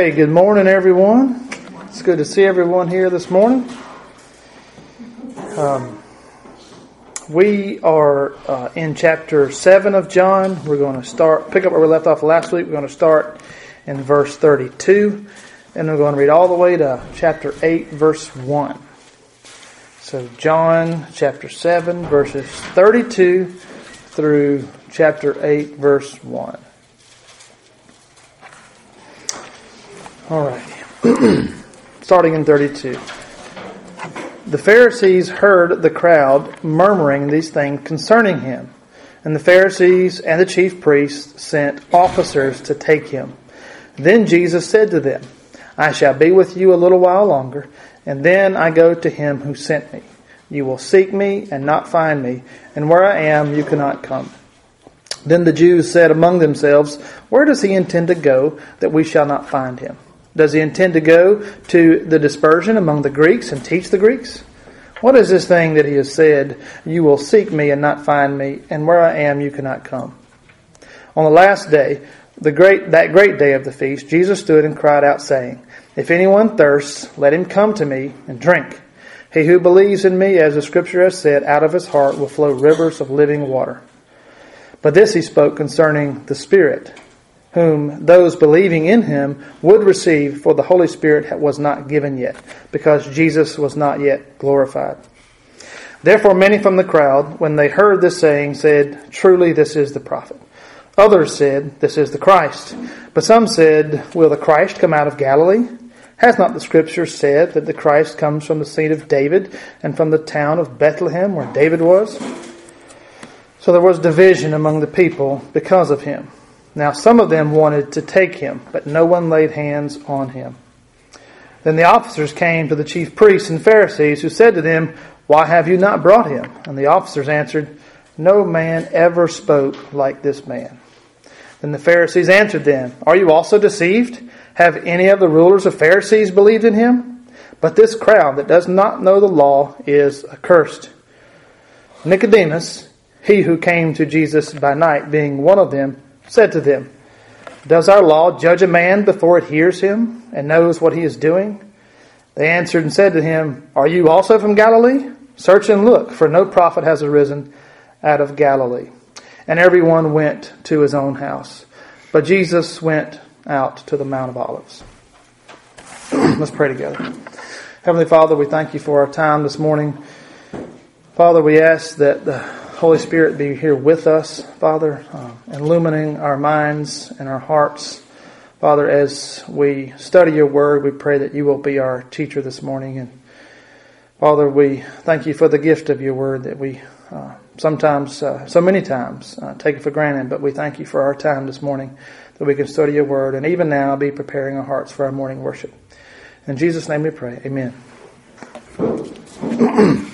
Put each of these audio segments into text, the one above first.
Okay, good morning, everyone. It's good to see everyone here this morning. Um, we are uh, in chapter 7 of John. We're going to start, pick up where we left off last week. We're going to start in verse 32, and we're going to read all the way to chapter 8, verse 1. So, John chapter 7, verses 32 through chapter 8, verse 1. All right. Starting in 32. The Pharisees heard the crowd murmuring these things concerning him. And the Pharisees and the chief priests sent officers to take him. Then Jesus said to them, I shall be with you a little while longer, and then I go to him who sent me. You will seek me and not find me, and where I am you cannot come. Then the Jews said among themselves, Where does he intend to go that we shall not find him? Does he intend to go to the dispersion among the Greeks and teach the Greeks? What is this thing that he has said, You will seek me and not find me, and where I am you cannot come? On the last day, the great, that great day of the feast, Jesus stood and cried out, saying, If anyone thirsts, let him come to me and drink. He who believes in me, as the scripture has said, out of his heart will flow rivers of living water. But this he spoke concerning the Spirit whom those believing in him would receive, for the Holy Spirit was not given yet, because Jesus was not yet glorified. Therefore, many from the crowd, when they heard this saying, said, Truly, this is the prophet. Others said, This is the Christ. But some said, Will the Christ come out of Galilee? Has not the Scripture said that the Christ comes from the seed of David and from the town of Bethlehem where David was? So there was division among the people because of him. Now some of them wanted to take him, but no one laid hands on him. Then the officers came to the chief priests and Pharisees, who said to them, Why have you not brought him? And the officers answered, No man ever spoke like this man. Then the Pharisees answered them, Are you also deceived? Have any of the rulers of Pharisees believed in him? But this crowd that does not know the law is accursed. Nicodemus, he who came to Jesus by night, being one of them, said to them, Does our law judge a man before it hears him and knows what he is doing? They answered and said to him, Are you also from Galilee? Search and look, for no prophet has arisen out of Galilee. And everyone went to his own house. But Jesus went out to the Mount of Olives. Let's pray together. Heavenly Father, we thank you for our time this morning. Father, we ask that the Holy Spirit be here with us, Father, uh, illuminating our minds and our hearts. Father, as we study your word, we pray that you will be our teacher this morning. And Father, we thank you for the gift of your word that we uh, sometimes, uh, so many times, uh, take it for granted. But we thank you for our time this morning that we can study your word and even now be preparing our hearts for our morning worship. In Jesus' name we pray. Amen.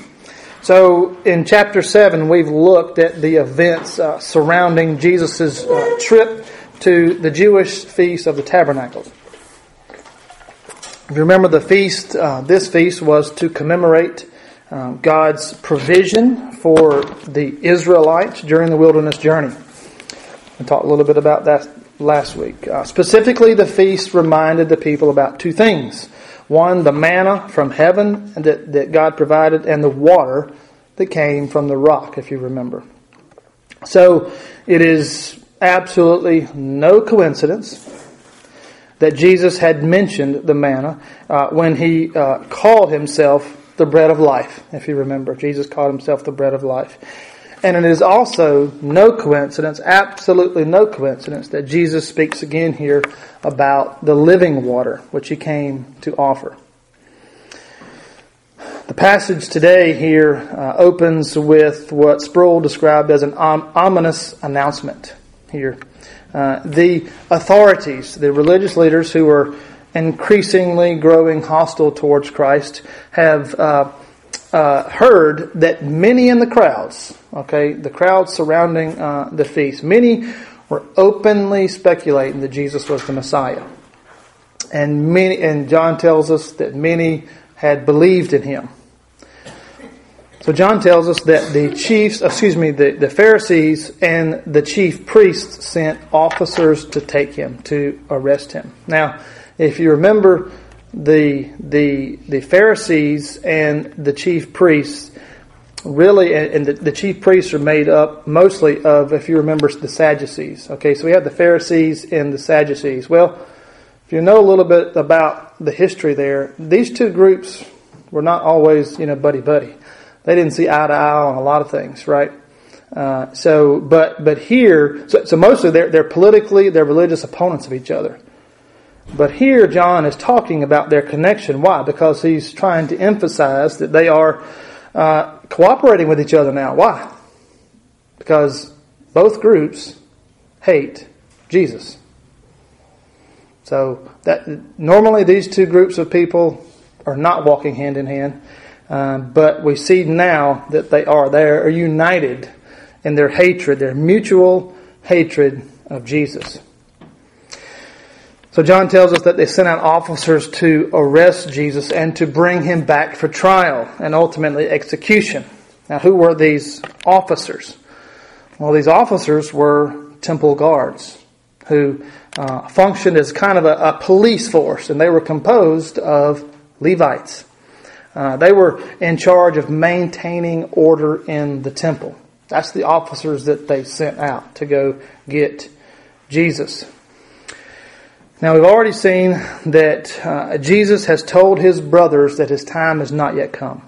So, in chapter 7, we've looked at the events uh, surrounding Jesus' uh, trip to the Jewish Feast of the Tabernacles. If you remember the feast, uh, this feast was to commemorate um, God's provision for the Israelites during the wilderness journey. We talked a little bit about that last week. Uh, specifically, the feast reminded the people about two things. One, the manna from heaven that, that God provided, and the water that came from the rock, if you remember. So it is absolutely no coincidence that Jesus had mentioned the manna uh, when he uh, called himself the bread of life, if you remember. Jesus called himself the bread of life. And it is also no coincidence, absolutely no coincidence, that Jesus speaks again here about the living water which he came to offer. The passage today here uh, opens with what Sproul described as an om- ominous announcement here. Uh, the authorities, the religious leaders who are increasingly growing hostile towards Christ, have uh, uh heard that many in the crowds, okay, the crowds surrounding uh, the feast, many were openly speculating that Jesus was the Messiah. And many, and John tells us that many had believed in him. So John tells us that the chiefs, excuse me, the, the Pharisees and the chief priests sent officers to take him, to arrest him. Now, If you remember, the the the Pharisees and the chief priests really, and the, the, chief priests are made up mostly of, if you remember, the Sadducees. Okay, so we have the Pharisees and the Sadducees. Well, if you know a little bit about the history there, these two groups were not always, you know, buddy buddy. They didn't see eye to eye on a lot of things, right? Uh, so, but but here, so, so mostly they're they're politically they're religious opponents of each other. But here, John is talking about their connection. Why? Because he's trying to emphasize that they are uh, cooperating with each other now. Why? Because both groups hate Jesus. So that normally these two groups of people are not walking hand in hand, um, but we see now that they are. They are united in their hatred, their mutual hatred of Jesus. So John tells us that they sent out officers to arrest Jesus and to bring him back for trial and ultimately execution. Now, who were these officers? Well, these officers were temple guards who uh, functioned as kind of a, a, police force, and they were composed of Levites. Uh, they were in charge of maintaining order in the temple. That's the officers that they sent out to go get Jesus. Now, we've already seen that uh, Jesus has told his brothers that his time has not yet come.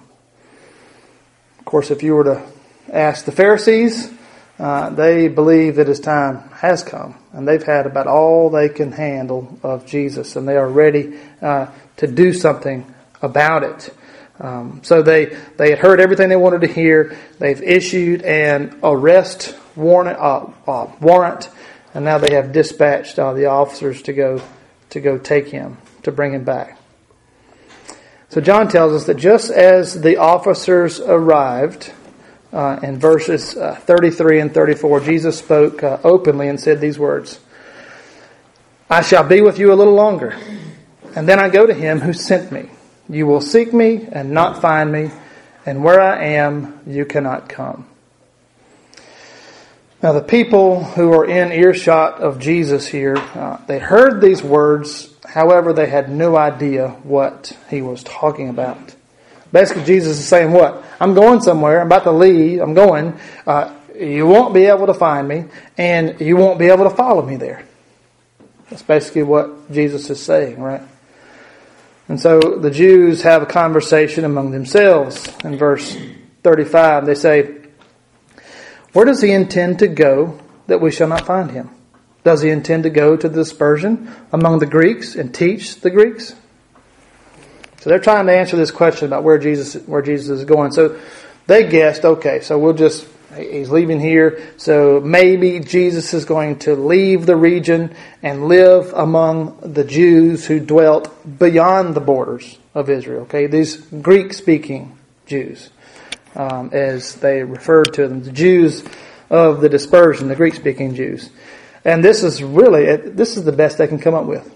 Of course, if you were to ask the Pharisees, uh, they believe that his time has come, and they've had about all they can handle of Jesus, and they are ready uh, to do something about it. Um, so they they had heard everything they wanted to hear. They've issued an arrest warrant, uh, uh, warrant and now they have dispatched uh, the officers to go to go take him to bring him back. So John tells us that just as the officers arrived uh, in verses uh, 33 and 34, Jesus spoke uh, openly and said these words I shall be with you a little longer, and then I go to him who sent me. You will seek me and not find me, and where I am, you cannot come. Now, the people who are in earshot of Jesus here, uh, they heard these words, however, they had no idea what he was talking about. Basically, Jesus is saying, What? I'm going somewhere, I'm about to leave, I'm going. Uh, you won't be able to find me, and you won't be able to follow me there. That's basically what Jesus is saying, right? And so the Jews have a conversation among themselves. In verse 35, they say, where does he intend to go that we shall not find him? Does he intend to go to the dispersion among the Greeks and teach the Greeks? So they're trying to answer this question about where Jesus where Jesus is going. So they guessed, okay, so we'll just he's leaving here, so maybe Jesus is going to leave the region and live among the Jews who dwelt beyond the borders of Israel. Okay, these Greek speaking Jews um, as they referred to them, the Jews of the dispersion, the Greek speaking Jews. And this is really, this is the best they can come up with.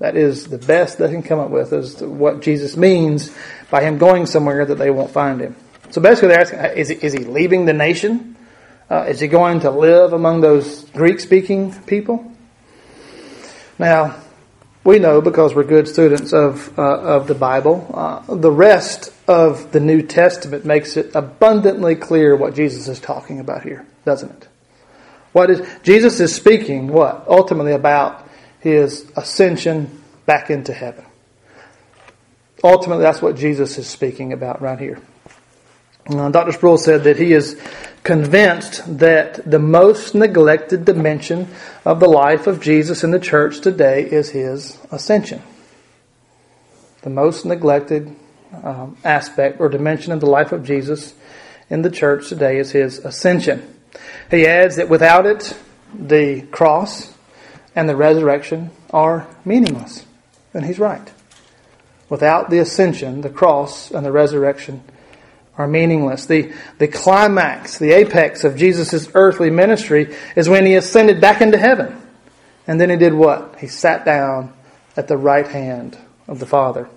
That is the best they can come up with is what Jesus means by him going somewhere that they won't find him. So basically they're asking, is he, is he leaving the nation? Uh, is he going to live among those Greek speaking people? Now, we know because we're good students of, uh, of the Bible, uh, the rest of the New Testament makes it abundantly clear what Jesus is talking about here, doesn't it? What is Jesus is speaking what ultimately about his ascension back into heaven. Ultimately, that's what Jesus is speaking about right here. Uh, Dr. Sproul said that he is convinced that the most neglected dimension of the life of Jesus in the church today is his ascension. The most neglected um, aspect or dimension of the life of Jesus in the church today is his ascension. He adds that without it, the cross and the resurrection are meaningless. And he's right. Without the ascension, the cross and the resurrection are meaningless. The, the climax, the apex of Jesus' earthly ministry is when he ascended back into heaven. And then he did what? He sat down at the right hand of the Father.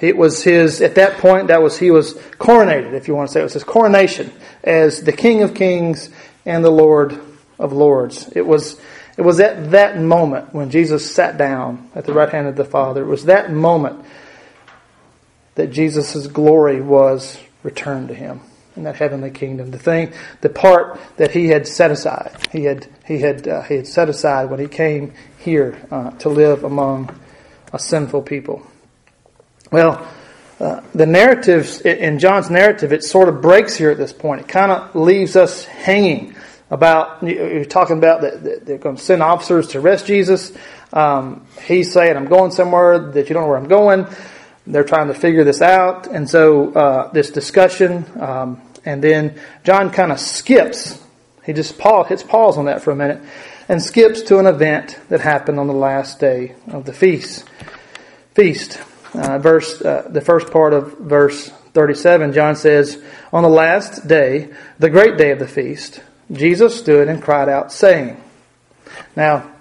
It was his, at that point, that was, he was coronated, if you want to say. It was his coronation as the King of Kings and the Lord of Lords. It was It was at that moment when Jesus sat down at the right hand of the Father. It was that moment that Jesus' glory was returned to him in that heavenly kingdom. The thing, the part that he had set aside, he had he had uh, he had set aside when he came here uh, to live among a sinful people. Well, uh, the narrative in John's narrative, it sort of breaks here at this point. It kind of leaves us hanging about. You're talking about that they're going to send officers to arrest Jesus. Um, he's saying, "I'm going somewhere that you don't know where I'm going." They're trying to figure this out, and so uh, this discussion, um, and then John kind of skips. He just pause, hits pause on that for a minute, and skips to an event that happened on the last day of the feast. Feast, uh, verse uh, the first part of verse thirty-seven. John says, "On the last day, the great day of the feast, Jesus stood and cried out, saying." Now,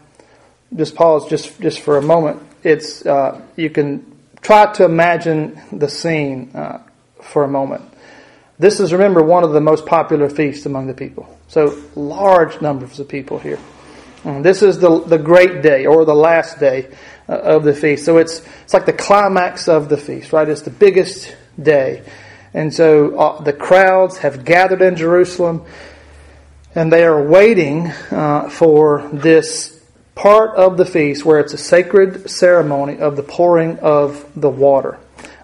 just pause just just for a moment. It's uh, you can try to imagine the scene uh, for a moment. This is, remember, one of the most popular feasts among the people. So, large numbers of people here. And this is the, the great day or the last day uh, of the feast. So, it's, it's like the climax of the feast, right? It's the biggest day. And so, uh, the crowds have gathered in Jerusalem and they are waiting uh, for this part of the feast where it's a sacred ceremony of the pouring of the water.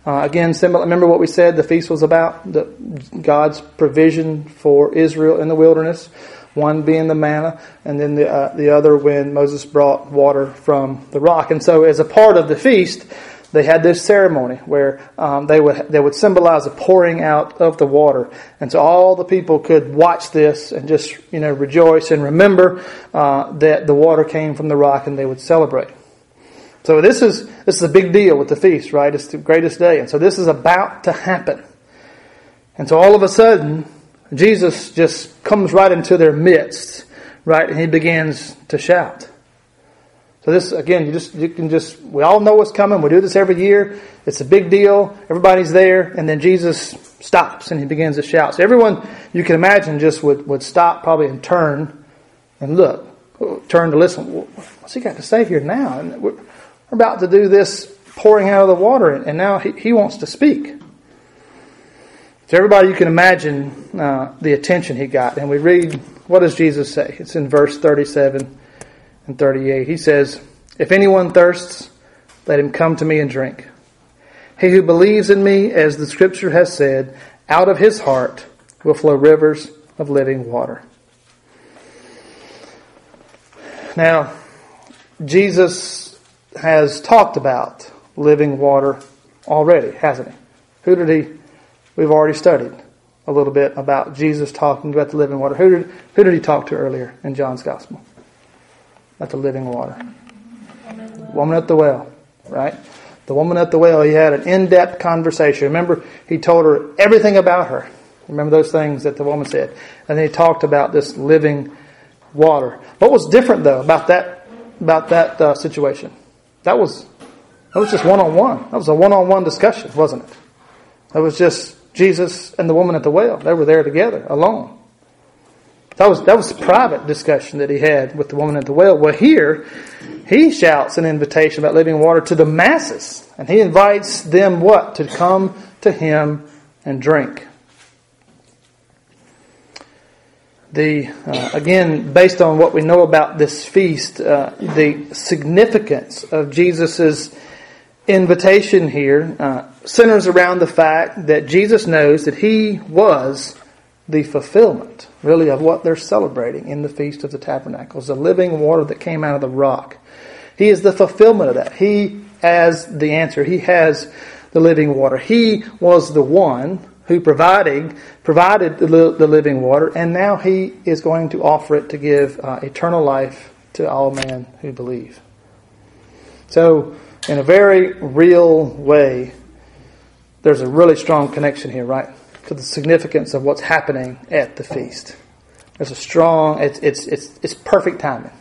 Uh, again, similar, remember what we said the feast was about? The, God's provision for Israel in the wilderness. One being the manna, and then the, uh, the other when Moses brought water from the rock. And so, as a part of the feast, they had this ceremony where um, they would they would symbolize the pouring out of the water, and so all the people could watch this and just you know rejoice and remember uh, that the water came from the rock, and they would celebrate. So this is this is a big deal with the feast, right? It's the greatest day, and so this is about to happen, and so all of a sudden Jesus just comes right into their midst, right, and he begins to shout. So this again, you just you can just we all know what's coming. We do this every year. It's a big deal. Everybody's there, and then Jesus stops and he begins to shout. So everyone you can imagine just would, would stop probably and turn and look, turn to listen. What's he got to say here now? And we're, about to do this pouring out of the water, and now he, he wants to speak. So everybody, you can imagine uh, the attention he got. And we read, what does Jesus say? It's in verse 37 and 38. He says, If anyone thirsts, let him come to me and drink. He who believes in me, as the scripture has said, out of his heart will flow rivers of living water. Now, Jesus has talked about living water already, hasn't he? Who did he? We've already studied a little bit about Jesus talking about the living water. Who did, who did he talk to earlier in John's Gospel? At the living water. Woman at the well, right? The woman at the well, he had an in depth conversation. Remember, he told her everything about her. Remember those things that the woman said. And then he talked about this living water. What was different, though, about that, about that uh, situation? That was, that was just one on one. That was a one on one discussion, wasn't it? That was just Jesus and the woman at the well. They were there together, alone. That was, that was a private discussion that he had with the woman at the well. Well, here, he shouts an invitation about living water to the masses. And he invites them what? To come to him and drink. The, uh, again, based on what we know about this feast, uh, the significance of Jesus' invitation here uh, centers around the fact that Jesus knows that he was the fulfillment, really, of what they're celebrating in the Feast of the Tabernacles, the living water that came out of the rock. He is the fulfillment of that. He has the answer. He has the living water. He was the one who provided provided the, the living water, and now he is going to offer it to give uh, eternal life to all men who believe. So, in a very real way, there's a really strong connection here, right? To the significance of what's happening at the feast. There's a strong, it's, it's, it's, it's perfect timing.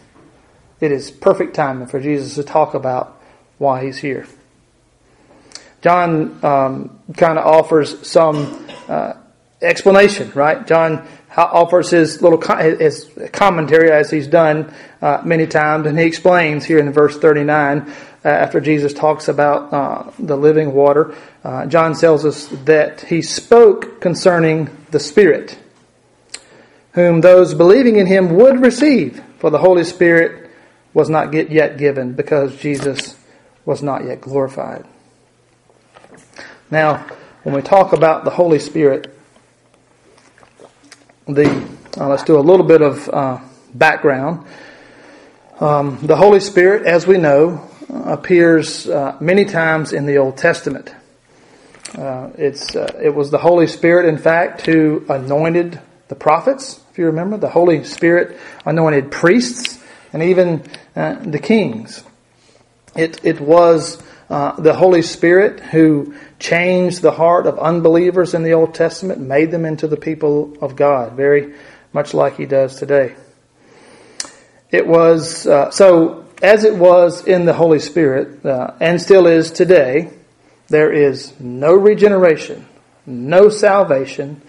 It is perfect timing for Jesus to talk about why he's here. John um, kind of offers some uh, explanation, right? John offers his little his commentary as he's done uh, many times, and he explains here in verse 39 uh, after Jesus talks about uh, the living water. Uh, John tells us that he spoke concerning the Spirit, whom those believing in him would receive, for the Holy Spirit was not yet given because Jesus was not yet glorified. Now, when we talk about the Holy Spirit, the uh, let's do a little bit of uh, background. Um, the Holy Spirit, as we know, appears uh, many times in the Old Testament. Uh, it's uh, it was the Holy Spirit, in fact, who anointed the prophets. If you remember, the Holy Spirit anointed priests and even uh, the kings. It it was the Holy Spirit who changed the heart of unbelievers in the Old Testament, made them into the people of God, very much like He does today. It was, uh, so as it was in the Holy Spirit, uh, and still is today, there is no regeneration, no salvation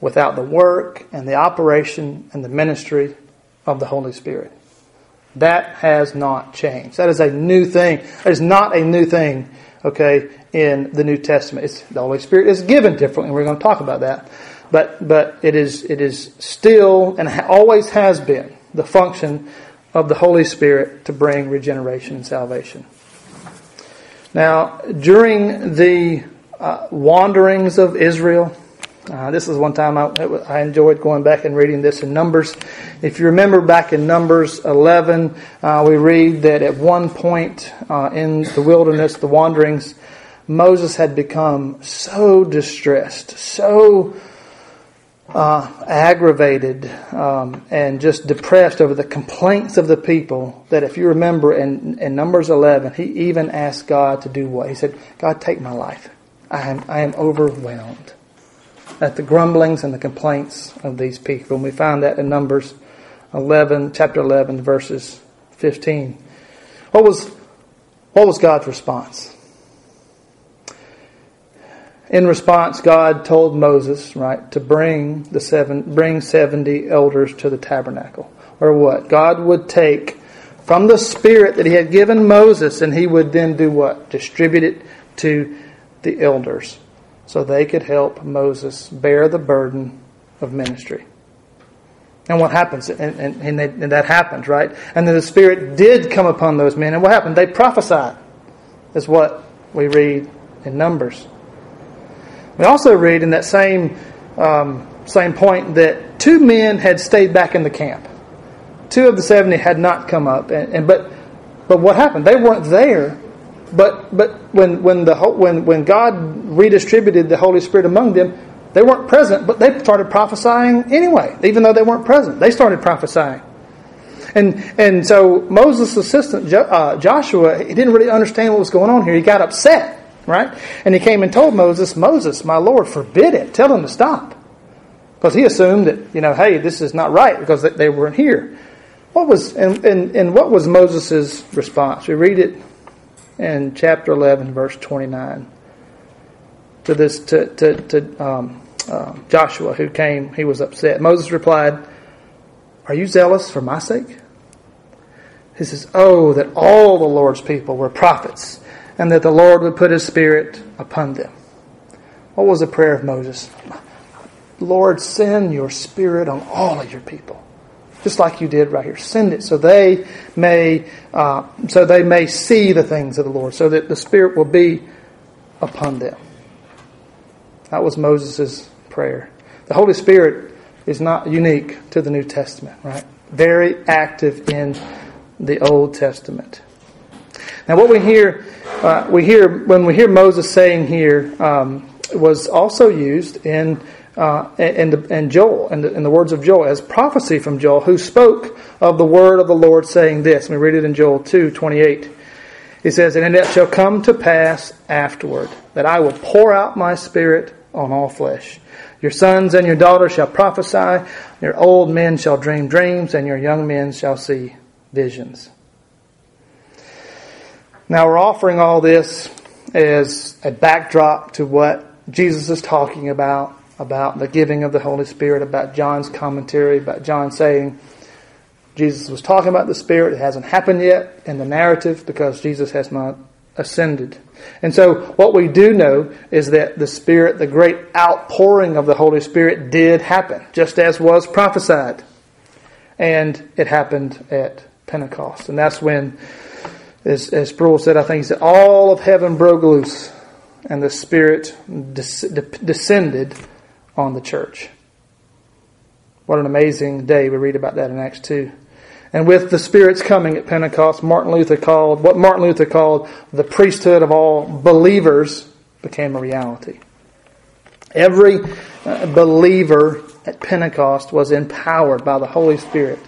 without the work and the operation and the ministry of the Holy Spirit. That has not changed. That is a new thing. That is not a new thing okay, in the New Testament. It's, the Holy Spirit is given differently. We're going to talk about that. But, but it is, it is still and always has been the function of the Holy Spirit to bring regeneration and salvation. Now, during the uh, wanderings of Israel, uh, this is one time I, I, enjoyed going back and reading this in Numbers. If you remember back in Numbers 11, uh, we read that at one point uh, in the wilderness, the wanderings, Moses had become so distressed, so uh, aggravated, um, and just depressed over the complaints of the people that if you remember in, in Numbers 11, he even asked God to do what? He said, God, take my life. I am, I am overwhelmed at the grumblings and the complaints of these people. And we find that in Numbers 11, chapter 11, verses 15. What was, what was God's response? In response, God told Moses, right, to bring the seven, bring 70 elders to the tabernacle. Or what? God would take from the Spirit that He had given Moses and He would then do what? Distribute it to the elders so they could help Moses bear the burden of ministry. And what happens? And, and, and, they, and, that happens, right? And then the Spirit did come upon those men. And what happened? They prophesied, is what we read in Numbers. We also read in that same, um, same point that two men had stayed back in the camp. Two of the 70 had not come up. And, and but, but what happened? They weren't there but but when when the when when God redistributed the Holy Spirit among them, they weren't present, but they started prophesying anyway, even though they weren't present. They started prophesying. And and so Moses' assistant uh, Joshua, he didn't really understand what was going on here. He got upset, right? And he came and told Moses, Moses, my Lord, forbid it. Tell him to stop, because he assumed that you know, hey, this is not right because they weren't here. What was and and, and what was Moses' response? We read it in chapter 11, verse 29. To this, to, to, to um, uh, Joshua, who came, he was upset. Moses replied, Are you zealous for my sake? He says, Oh, that all the Lord's people were prophets, and that the Lord would put his spirit upon them. What was the prayer of Moses? Lord, send your spirit on all of your people just like you did right here. Send it so they may uh, so they may see the things of the Lord, so that the Spirit will be upon them. That was Moses' prayer. The Holy Spirit is not unique to the New Testament, right? Very active in the Old Testament. Now, what we hear, uh, we hear when we hear Moses saying here, um, was also used in uh, Joel, and the, the words of Joel, as prophecy from Joel, who spoke of the word of the Lord saying this. we read it in Joel 2 28. He says, And it shall come to pass afterward that I will pour out my spirit on all flesh. Your sons and your daughters shall prophesy, your old men shall dream dreams, and your young men shall see visions. Now we're offering all this as a backdrop to what Jesus is talking about about the giving of the Holy Spirit, about John's commentary, about John saying Jesus was talking about the Spirit. It hasn't happened yet in the narrative because Jesus has not ascended. And so, what we do know is that the Spirit, the great outpouring of the Holy Spirit, did happen, just as was prophesied. And it happened at Pentecost. And that's when, as, as Sproul said, I think he said, all of heaven broke loose and the Spirit des- descended on the church. What an amazing day. We read about that in Acts 2. And with the Spirit's coming at Pentecost, Martin Luther called, what Martin Luther called the priesthood of all believers became a reality. Every uh, believer at Pentecost was empowered by the Holy Spirit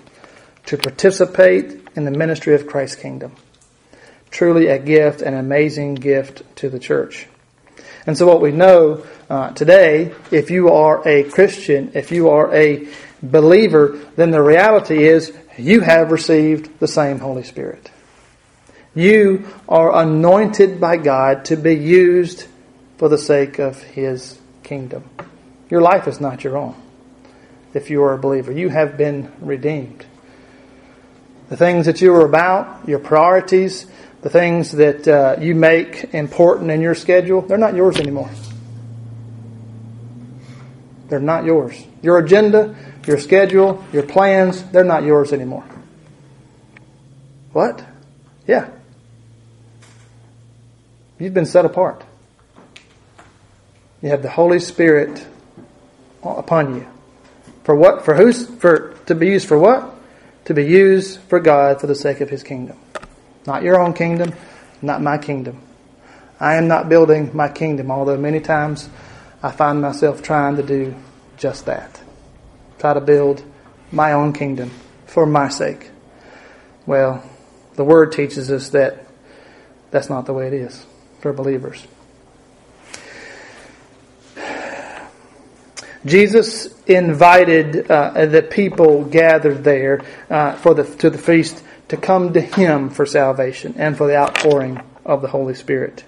to participate in the ministry of Christ's kingdom. Truly a gift, an amazing gift to the church. And so what we know uh, today, if you are a Christian, if you are a believer, then the reality is you have received the same Holy Spirit. You are anointed by God to be used for the sake of His kingdom. Your life is not your own. If you are a believer, you have been redeemed. The things that you are about, your priorities, the things that uh, you make important in your schedule, they're not yours anymore. They're not yours. Your agenda, your schedule, your plans, they're not yours anymore. What? Yeah. You've been set apart. You have the Holy Spirit upon you. For what? For who's for to be used for what? To be used for God for the sake of his kingdom. Not your own kingdom, not my kingdom. I am not building my kingdom, although many times I find myself trying to do just that try to build my own kingdom for my sake. Well, the Word teaches us that that's not the way it is for believers. Jesus invited uh, the people gathered there uh, for the to the feast to come to Him for salvation and for the outpouring of the Holy Spirit.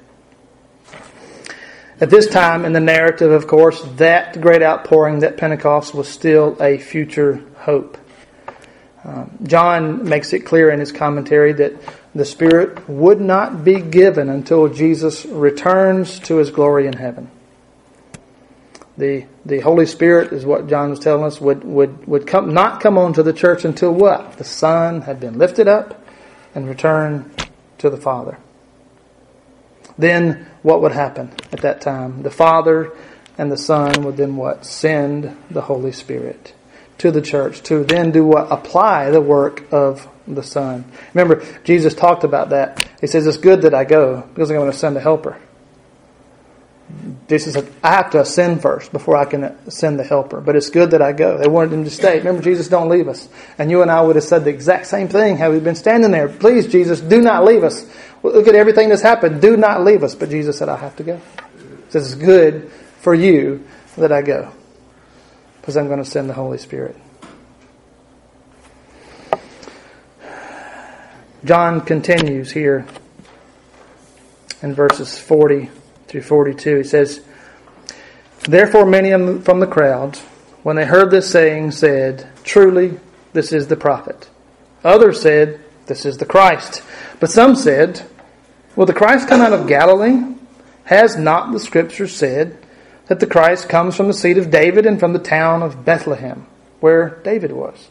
At this time in the narrative, of course, that great outpouring, that Pentecost, was still a future hope. Um, John makes it clear in his commentary that the Spirit would not be given until Jesus returns to his glory in heaven. The, the Holy Spirit is what John was telling us would, would, would come, not come onto the church until what? The Son had been lifted up and returned to the Father then what would happen at that time? The Father and the Son would then what? Send the Holy Spirit to the church to then do what? Apply the work of the Son. Remember, Jesus talked about that. He says, It's good that I go because I'm going to send a helper. Jesus said, I have to ascend first before I can send the helper. But it's good that I go. They wanted him to stay. Remember, Jesus, don't leave us. And you and I would have said the exact same thing had we been standing there. Please, Jesus, do not leave us. Look at everything that's happened. Do not leave us. But Jesus said, I have to go. He says, It's good for you that I go. Because I'm going to send the Holy Spirit. John continues here in verses 40 through 42. He says, Therefore, many from the crowd, when they heard this saying, said, Truly, this is the prophet. Others said, This is the Christ. But some said, Will the Christ come out of Galilee? Has not the Scripture said that the Christ comes from the seed of David and from the town of Bethlehem, where David was?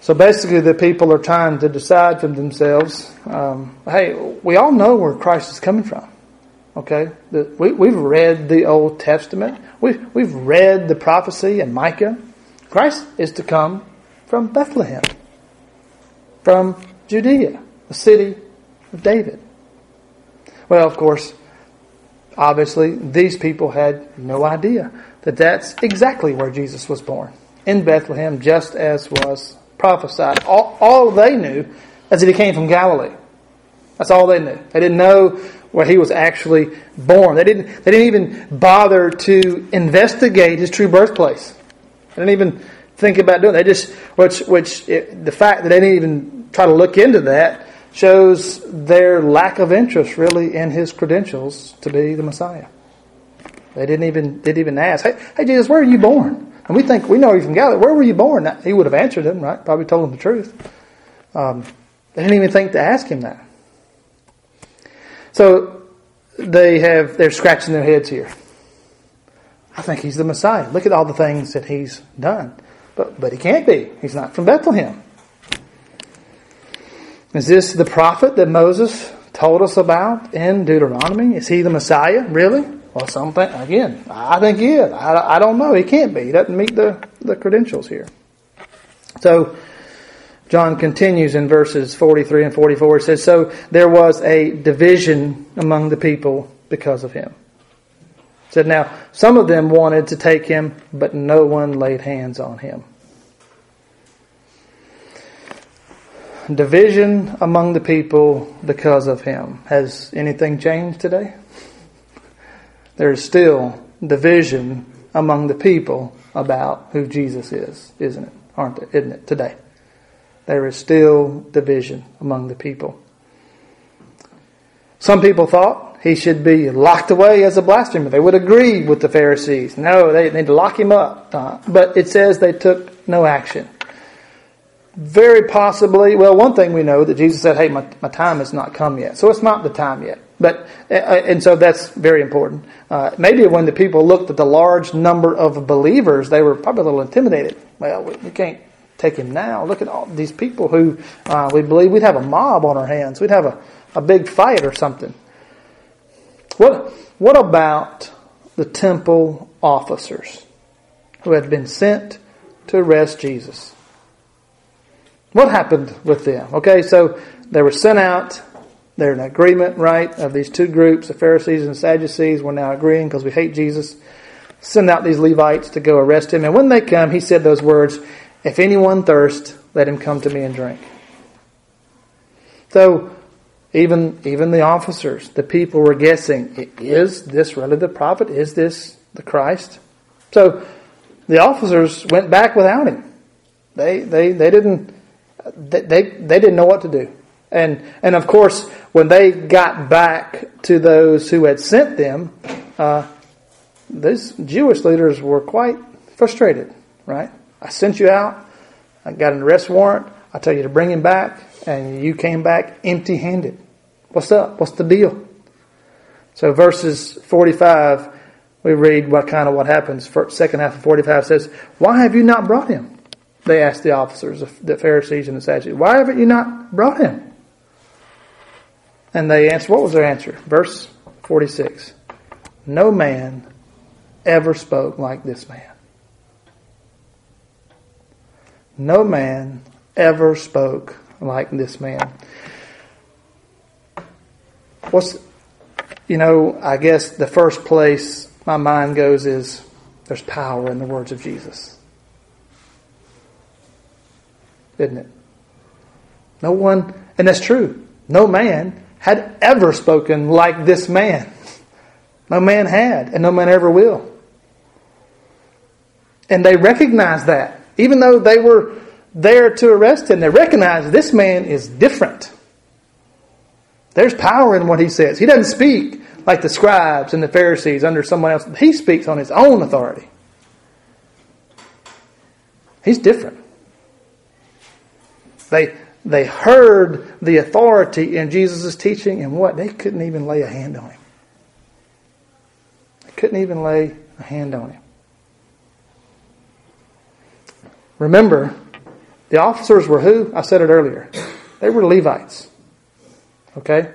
So basically, the people are trying to decide for themselves um, hey, we all know where Christ is coming from. Okay? The, we, we've read the Old Testament, we've, we've read the prophecy in Micah. Christ is to come from Bethlehem, from Judea the city of David. Well, of course, obviously, these people had no idea that that's exactly where Jesus was born in Bethlehem, just as was prophesied. All, all they knew is that he came from Galilee. That's all they knew. They didn't know where he was actually born. They didn't, they didn't even bother to investigate his true birthplace. They didn't even think about doing it. They just, which, which, it, the fact that they didn't even try to look into that shows their lack of interest really in his credentials to be the Messiah. They didn't even didn't even ask. Hey, hey Jesus, where are you born? And we think we know he's from Galilee. Where were you born? He would have answered them, right? Probably told them the truth. Um, they didn't even think to ask him that. So they have they're scratching their heads here. I think he's the Messiah. Look at all the things that he's done. But but he can't be. He's not from Bethlehem. Is this the prophet that Moses told us about in Deuteronomy? Is he the Messiah? Really? Well, something again. I think he is. I, I don't know. He can't be. He doesn't meet the, the credentials here. So John continues in verses 43 and 44. It says, So there was a division among the people because of him. It said, Now, some of them wanted to take him, but no one laid hands on him. Division among the people because of him. Has anything changed today? There's still division among the people about who Jesus is, isn't it? Aren't there? Isn't it today? there is still division among the people. Some people thought he should be locked away as a blasphemer. They would agree with the Pharisees. No, they need to lock him up. Uh, but it says they took no action. Very possibly, well, one thing we know that Jesus said, hey, my, my time has not come yet. So it's not the time yet. But, uh, uh, and so that's very important. Uh, maybe when the people looked at the large number of believers, they were probably a little intimidated. Well, we, we can't take him now. Look at all these people who uh, we believe we'd have a mob on our hands. We'd have a, a big fight or something. What, what about the temple officers who had been sent to arrest Jesus? What happened with them? Okay, so they were sent out. They're in agreement, right, of these two groups, the Pharisees and Sadducees. We're now agreeing because we hate Jesus. Send out these Levites to go arrest him. And when they come, he said those words, if anyone thirst, let him come to me and drink. So, even, even the officers, the people were guessing, is this really the prophet? Is this the Christ? So, the officers went back without him. They, they, they didn't, they, they, didn't know what to do. And, and of course, when they got back to those who had sent them, uh, these Jewish leaders were quite frustrated, right? I sent you out. I got an arrest warrant. I tell you to bring him back, and you came back empty handed. What's up? What's the deal? So verses 45, we read what kind of what happens. First, second half of 45 says, Why have you not brought him? They asked the officers, of the Pharisees and the Sadducees, Why haven't you not brought him? And they answered, What was their answer? Verse 46 No man ever spoke like this man. No man ever spoke like this man. What's, you know, I guess the first place my mind goes is there's power in the words of Jesus. Isn't it? No one, and that's true, no man had ever spoken like this man. No man had, and no man ever will. And they recognize that. Even though they were there to arrest him, they recognized this man is different. There's power in what he says. He doesn't speak like the scribes and the Pharisees under someone else. He speaks on his own authority. He's different. They, they heard the authority in Jesus' teaching, and what? They couldn't even lay a hand on him. They couldn't even lay a hand on him. Remember, the officers were who? I said it earlier. They were Levites. Okay?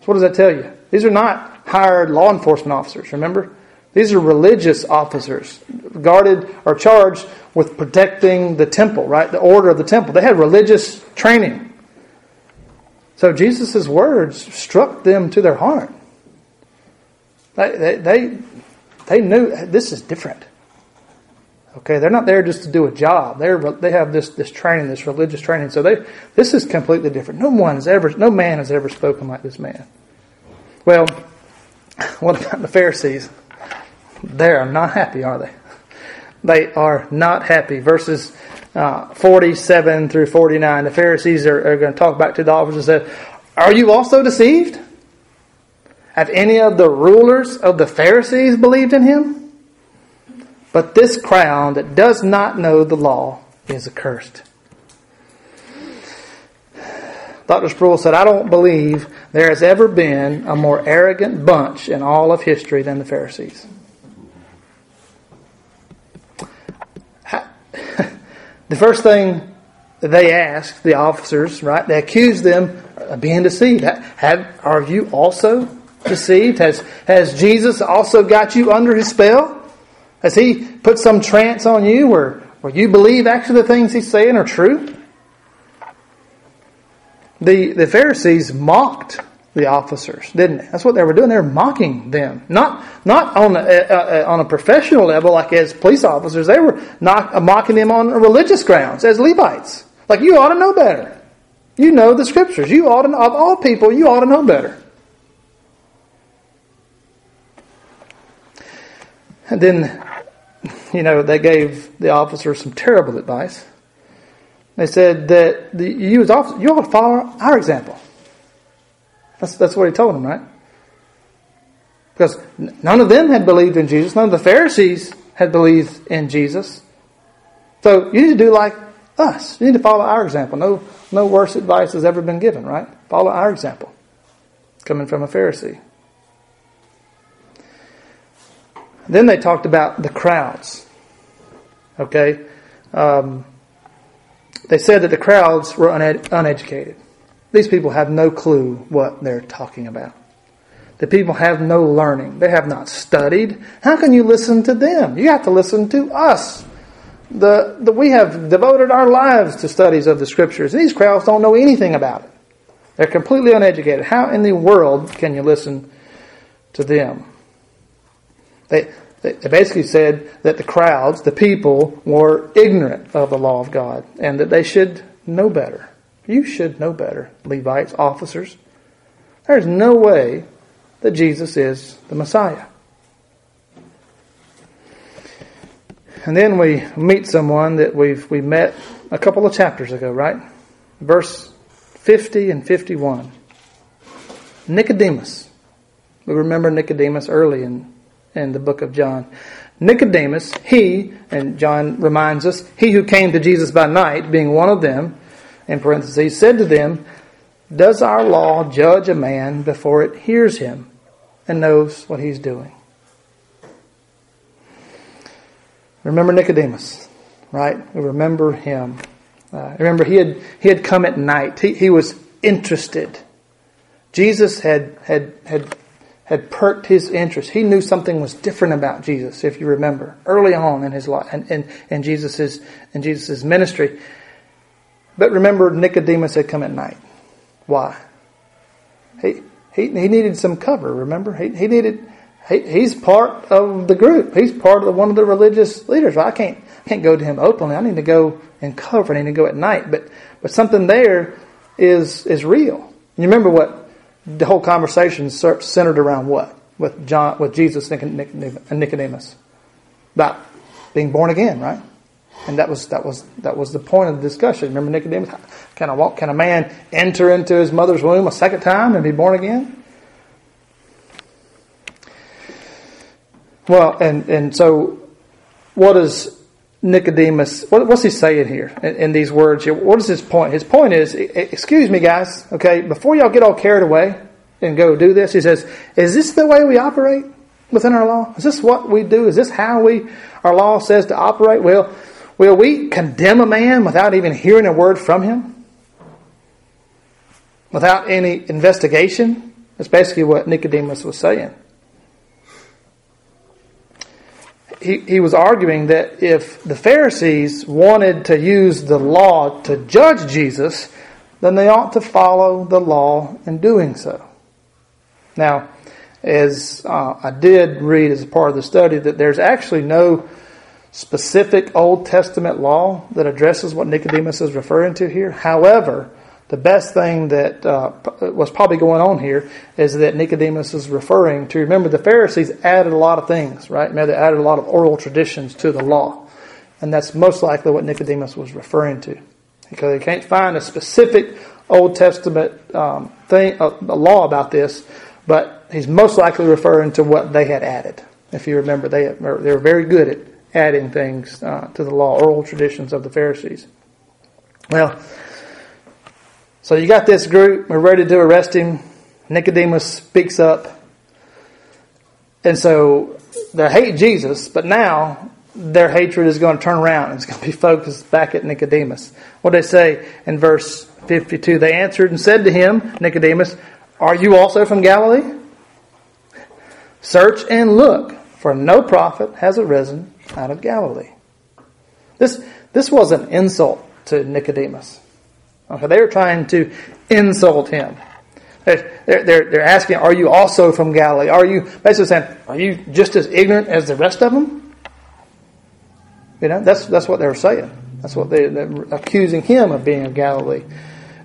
So what does that tell you? These are not hired law enforcement officers, remember? These are religious officers, guarded or charged with protecting the temple, right? The order of the temple. They had religious training. So Jesus' words struck them to their heart. They, they, they, they knew this is different. Okay, they're not there just to do a job. They're they have this this training, this religious training. So they this is completely different. No one has ever, no man has ever spoken like this man. Well, what about the Pharisees? They are not happy, are they? They are not happy. Verses uh, 47 through 49, the Pharisees are, are going to talk back to the officers and say, Are you also deceived? have any of the rulers of the Pharisees believed in him? But this crowd that does not know the law is accursed. Dr. Sproul said, I don't believe there has ever been a more arrogant bunch in all of history than the Pharisees. The first thing they asked the officers, right? They accused them of being deceived. Have, are you also deceived? Has, has Jesus also got you under his spell? Has he put some trance on you where, where you believe actually the things he's saying are true? The, the Pharisees mocked the officers, didn't they? That's what they were doing. They were mocking them. Not, not on, a, on a professional level, like as police officers. They were not, uh, mocking them on religious grounds, as Levites. Like, you ought to know better. You know the scriptures. You ought to, of all people, you ought to know better. And then, you know, they gave the officers some terrible advice. They said that the, you as officers, you ought to follow our example. That's, that's what he told them, right? Because none of them had believed in Jesus. None of the Pharisees had believed in Jesus. So you need to do like us. You need to follow our example. No, no worse advice has ever been given, right? Follow our example. Coming from a Pharisee. Then they talked about the crowds. Okay? Um, they said that the crowds were uned- uneducated. These people have no clue what they're talking about. The people have no learning. They have not studied. How can you listen to them? You have to listen to us. The, the, we have devoted our lives to studies of the scriptures. These crowds don't know anything about it. They're completely uneducated. How in the world can you listen to them? They, they basically said that the crowds, the people, were ignorant of the law of God and that they should know better. You should know better, Levites, officers. There's no way that Jesus is the Messiah. And then we meet someone that we've we met a couple of chapters ago, right? Verse 50 and 51. Nicodemus. We remember Nicodemus early in, in the book of John. Nicodemus, he, and John reminds us, he who came to Jesus by night, being one of them, in parentheses, said to them, Does our law judge a man before it hears him and knows what he's doing? Remember Nicodemus, right? We remember him. Uh, remember, he had, he had come at night. He, he was interested. Jesus had, had, had, had perked his interest. He knew something was different about Jesus, if you remember, early on in his life and in, in Jesus's, in Jesus's ministry. But remember, Nicodemus had come at night. Why? He, he, he needed some cover, remember? He, he needed, he, he's part of the group. He's part of one of the religious leaders. I can't can't go to him openly. I need to go in cover. I need to go at night. But but something there is is real. You remember what the whole conversation centered around what with John with Jesus and Nicodemus about being born again, right? And that was that was that was the point of the discussion. Remember Nicodemus? Can a can a man enter into his mother's womb a second time and be born again? Well, and, and so what is Nicodemus, what, what's he saying here in, in, these words? What is his point? His point is, excuse me, guys, okay, before y'all get all carried away and go do this, he says, is this the way we operate within our law? Is this what we do? Is this how we, our law says to operate? Well, will we condemn a man without even hearing a word from him? Without any investigation? That's basically what Nicodemus was saying. he, he was arguing that if the Pharisees wanted to use the law to judge Jesus, then they ought to follow the law in doing so. Now, as uh, I did read as part of the study, that there's actually no specific Old Testament law that addresses what Nicodemus is referring to here. However, the best thing that uh, was probably going on here is that Nicodemus is referring to. Remember, the Pharisees added a lot of things, right? Maybe they added a lot of oral traditions to the law. And that's most likely what Nicodemus was referring to. Because they can't find a specific Old Testament um, thing, a, a law about this, but he's most likely referring to what they had added. If you remember, they, they were very good at adding things uh, to the law, oral traditions of the Pharisees. Well, so you got this group, we're ready to arrest him. Nicodemus speaks up. And so they hate Jesus, but now their hatred is going to turn around. It's going to be focused back at Nicodemus. What they say in verse 52? They answered and said to him, Nicodemus, Are you also from Galilee? Search and look, for no prophet has arisen out of Galilee. This, this was an insult to Nicodemus. Okay, they were trying to insult him. They're, they're, they're asking, Are you also from Galilee? Are you, basically saying, Are you just as ignorant as the rest of them? You know, that's, that's what they were saying. That's what they, they're accusing him of being of Galilee.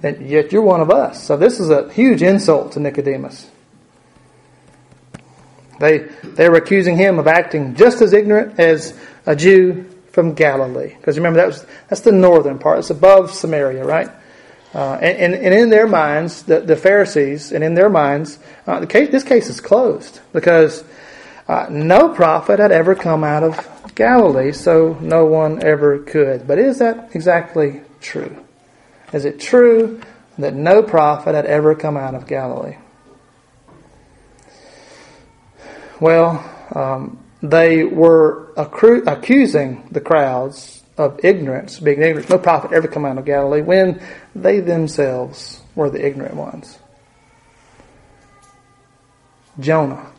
And yet you're one of us. So this is a huge insult to Nicodemus. They, they were accusing him of acting just as ignorant as a Jew from Galilee. Because remember, that was, that's the northern part. It's above Samaria, right? Uh, and, and, in their minds, the, the Pharisees, and in their minds, uh, the case, this case is closed because uh, no prophet had ever come out of Galilee, so no one ever could. But is that exactly true? Is it true that no prophet had ever come out of Galilee? Well, um, they were accru- accusing the crowds of ignorance, being ignorant. No prophet ever come out of Galilee when they themselves were the ignorant ones. Jonah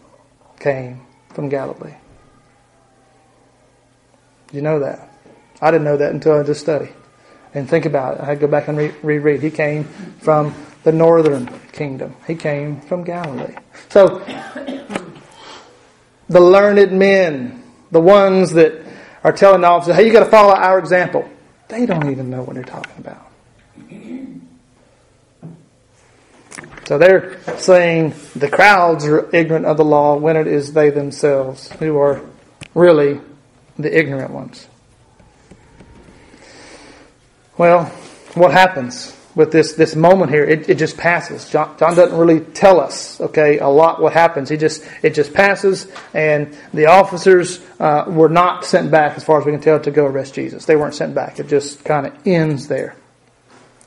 came from Galilee. You know that? I didn't know that until I just studied and think about it. I had to go back and re- reread. He came from the northern kingdom. He came from Galilee. So, the learned men, the ones that are telling the officers, hey, you got to follow our example. They don't even know what they're talking about. So they're saying the crowds are ignorant of the law when it is they themselves who are really the ignorant ones. Well, what happens with this, this moment here? It, it just passes. John, John doesn't really tell us, okay, a lot what happens. He just, it just passes, and the officers uh, were not sent back, as far as we can tell, to go arrest Jesus. They weren't sent back. It just kind of ends there.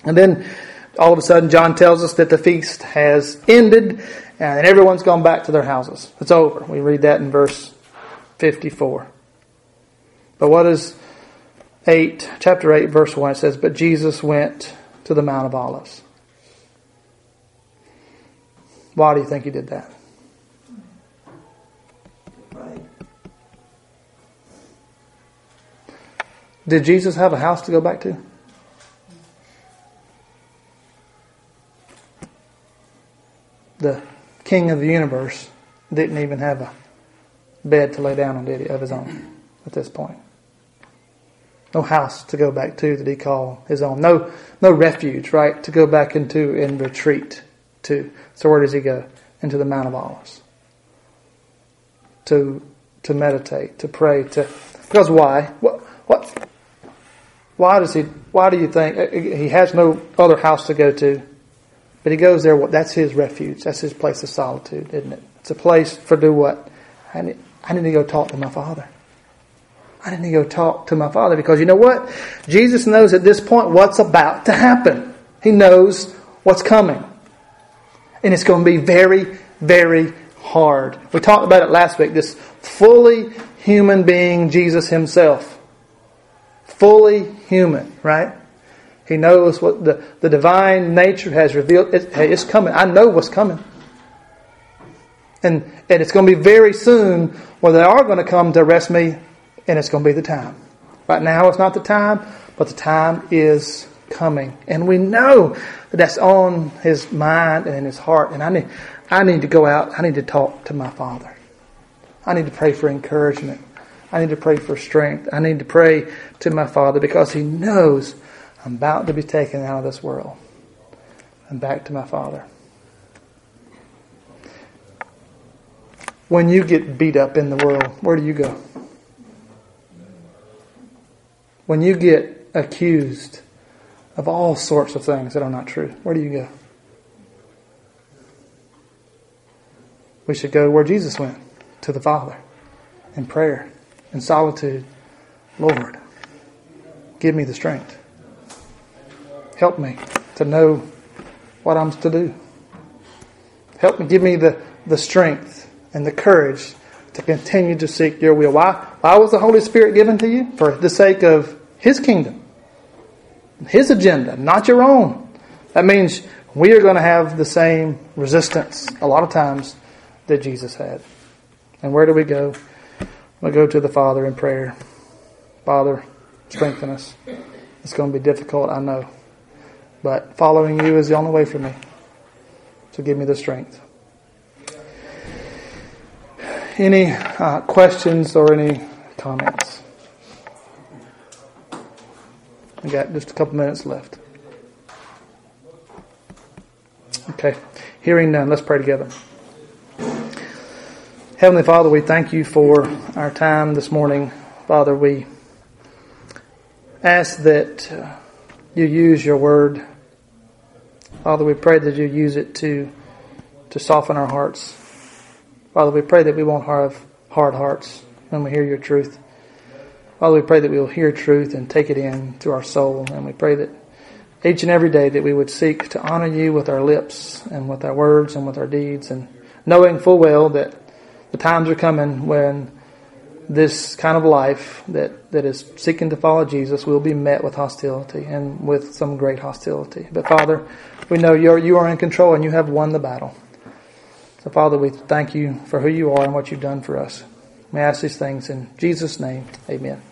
And then all of a sudden, John tells us that the feast has ended, and everyone's gone back to their houses. It's over. We read that in verse 54. But what is 8, chapter 8, verse 1, it says, But Jesus went to the Mount of Olives. Why do you think he did that? Did Jesus have a house to go back to? The king of the universe didn't even have a bed to lay down on, did he, of his own at this point? No house to go back to that he called his own. No, no refuge, right, to go back into and retreat to. So where does he go? Into the Mount of Olives. To, to meditate, to pray, to, because why? What, what, why does he, why do you think, uh, he has no other house to go to, but he goes there, that's his refuge, that's his place of solitude, isn't it? It's a place for do what? I need, I need to go talk to my father. I need to go talk to my father because you know what? Jesus knows at this point what's about to happen. He knows what's coming. And it's going to be very, very hard. We talked about it last week. This fully human being, Jesus himself. Fully human, right? He knows what the, the divine nature has revealed. It, hey, it's coming. I know what's coming. And, and it's going to be very soon where they are going to come to arrest me and it's going to be the time. Right now, it's not the time, but the time is coming. And we know that that's on his mind and his heart. And I need, I need to go out. I need to talk to my Father. I need to pray for encouragement. I need to pray for strength. I need to pray to my Father because He knows I'm about to be taken out of this world and back to my Father. When you get beat up in the world, where do you go? When you get accused of all sorts of things that are not true, where do you go? we should go where Jesus went to the Father in prayer, in solitude. Lord, give me the strength. Help me to know what I'm to do. Help me, give me the, the strength and the courage to continue to seek your will. Why, why was the Holy Spirit given to you? For the sake of His kingdom, His agenda, not your own. That means we are going to have the same resistance a lot of times that Jesus had. And where do we go? We go to the Father in prayer. Father, strengthen us. It's going to be difficult, I know. But following you is the only way for me. So give me the strength. Any uh, questions or any comments? We got just a couple minutes left. Okay. Hearing none, let's pray together. Heavenly Father, we thank you for our time this morning. Father, we ask that uh, you use your word. Father, we pray that you use it to, to soften our hearts. Father, we pray that we won't have hard hearts when we hear your truth. Father, we pray that we will hear truth and take it in to our soul. And we pray that each and every day that we would seek to honor you with our lips and with our words and with our deeds and knowing full well that the times are coming when this kind of life that, that is seeking to follow Jesus will be met with hostility and with some great hostility. But Father, we know you're, you are in control and you have won the battle. So Father, we thank you for who you are and what you've done for us. We ask these things in Jesus' name. Amen.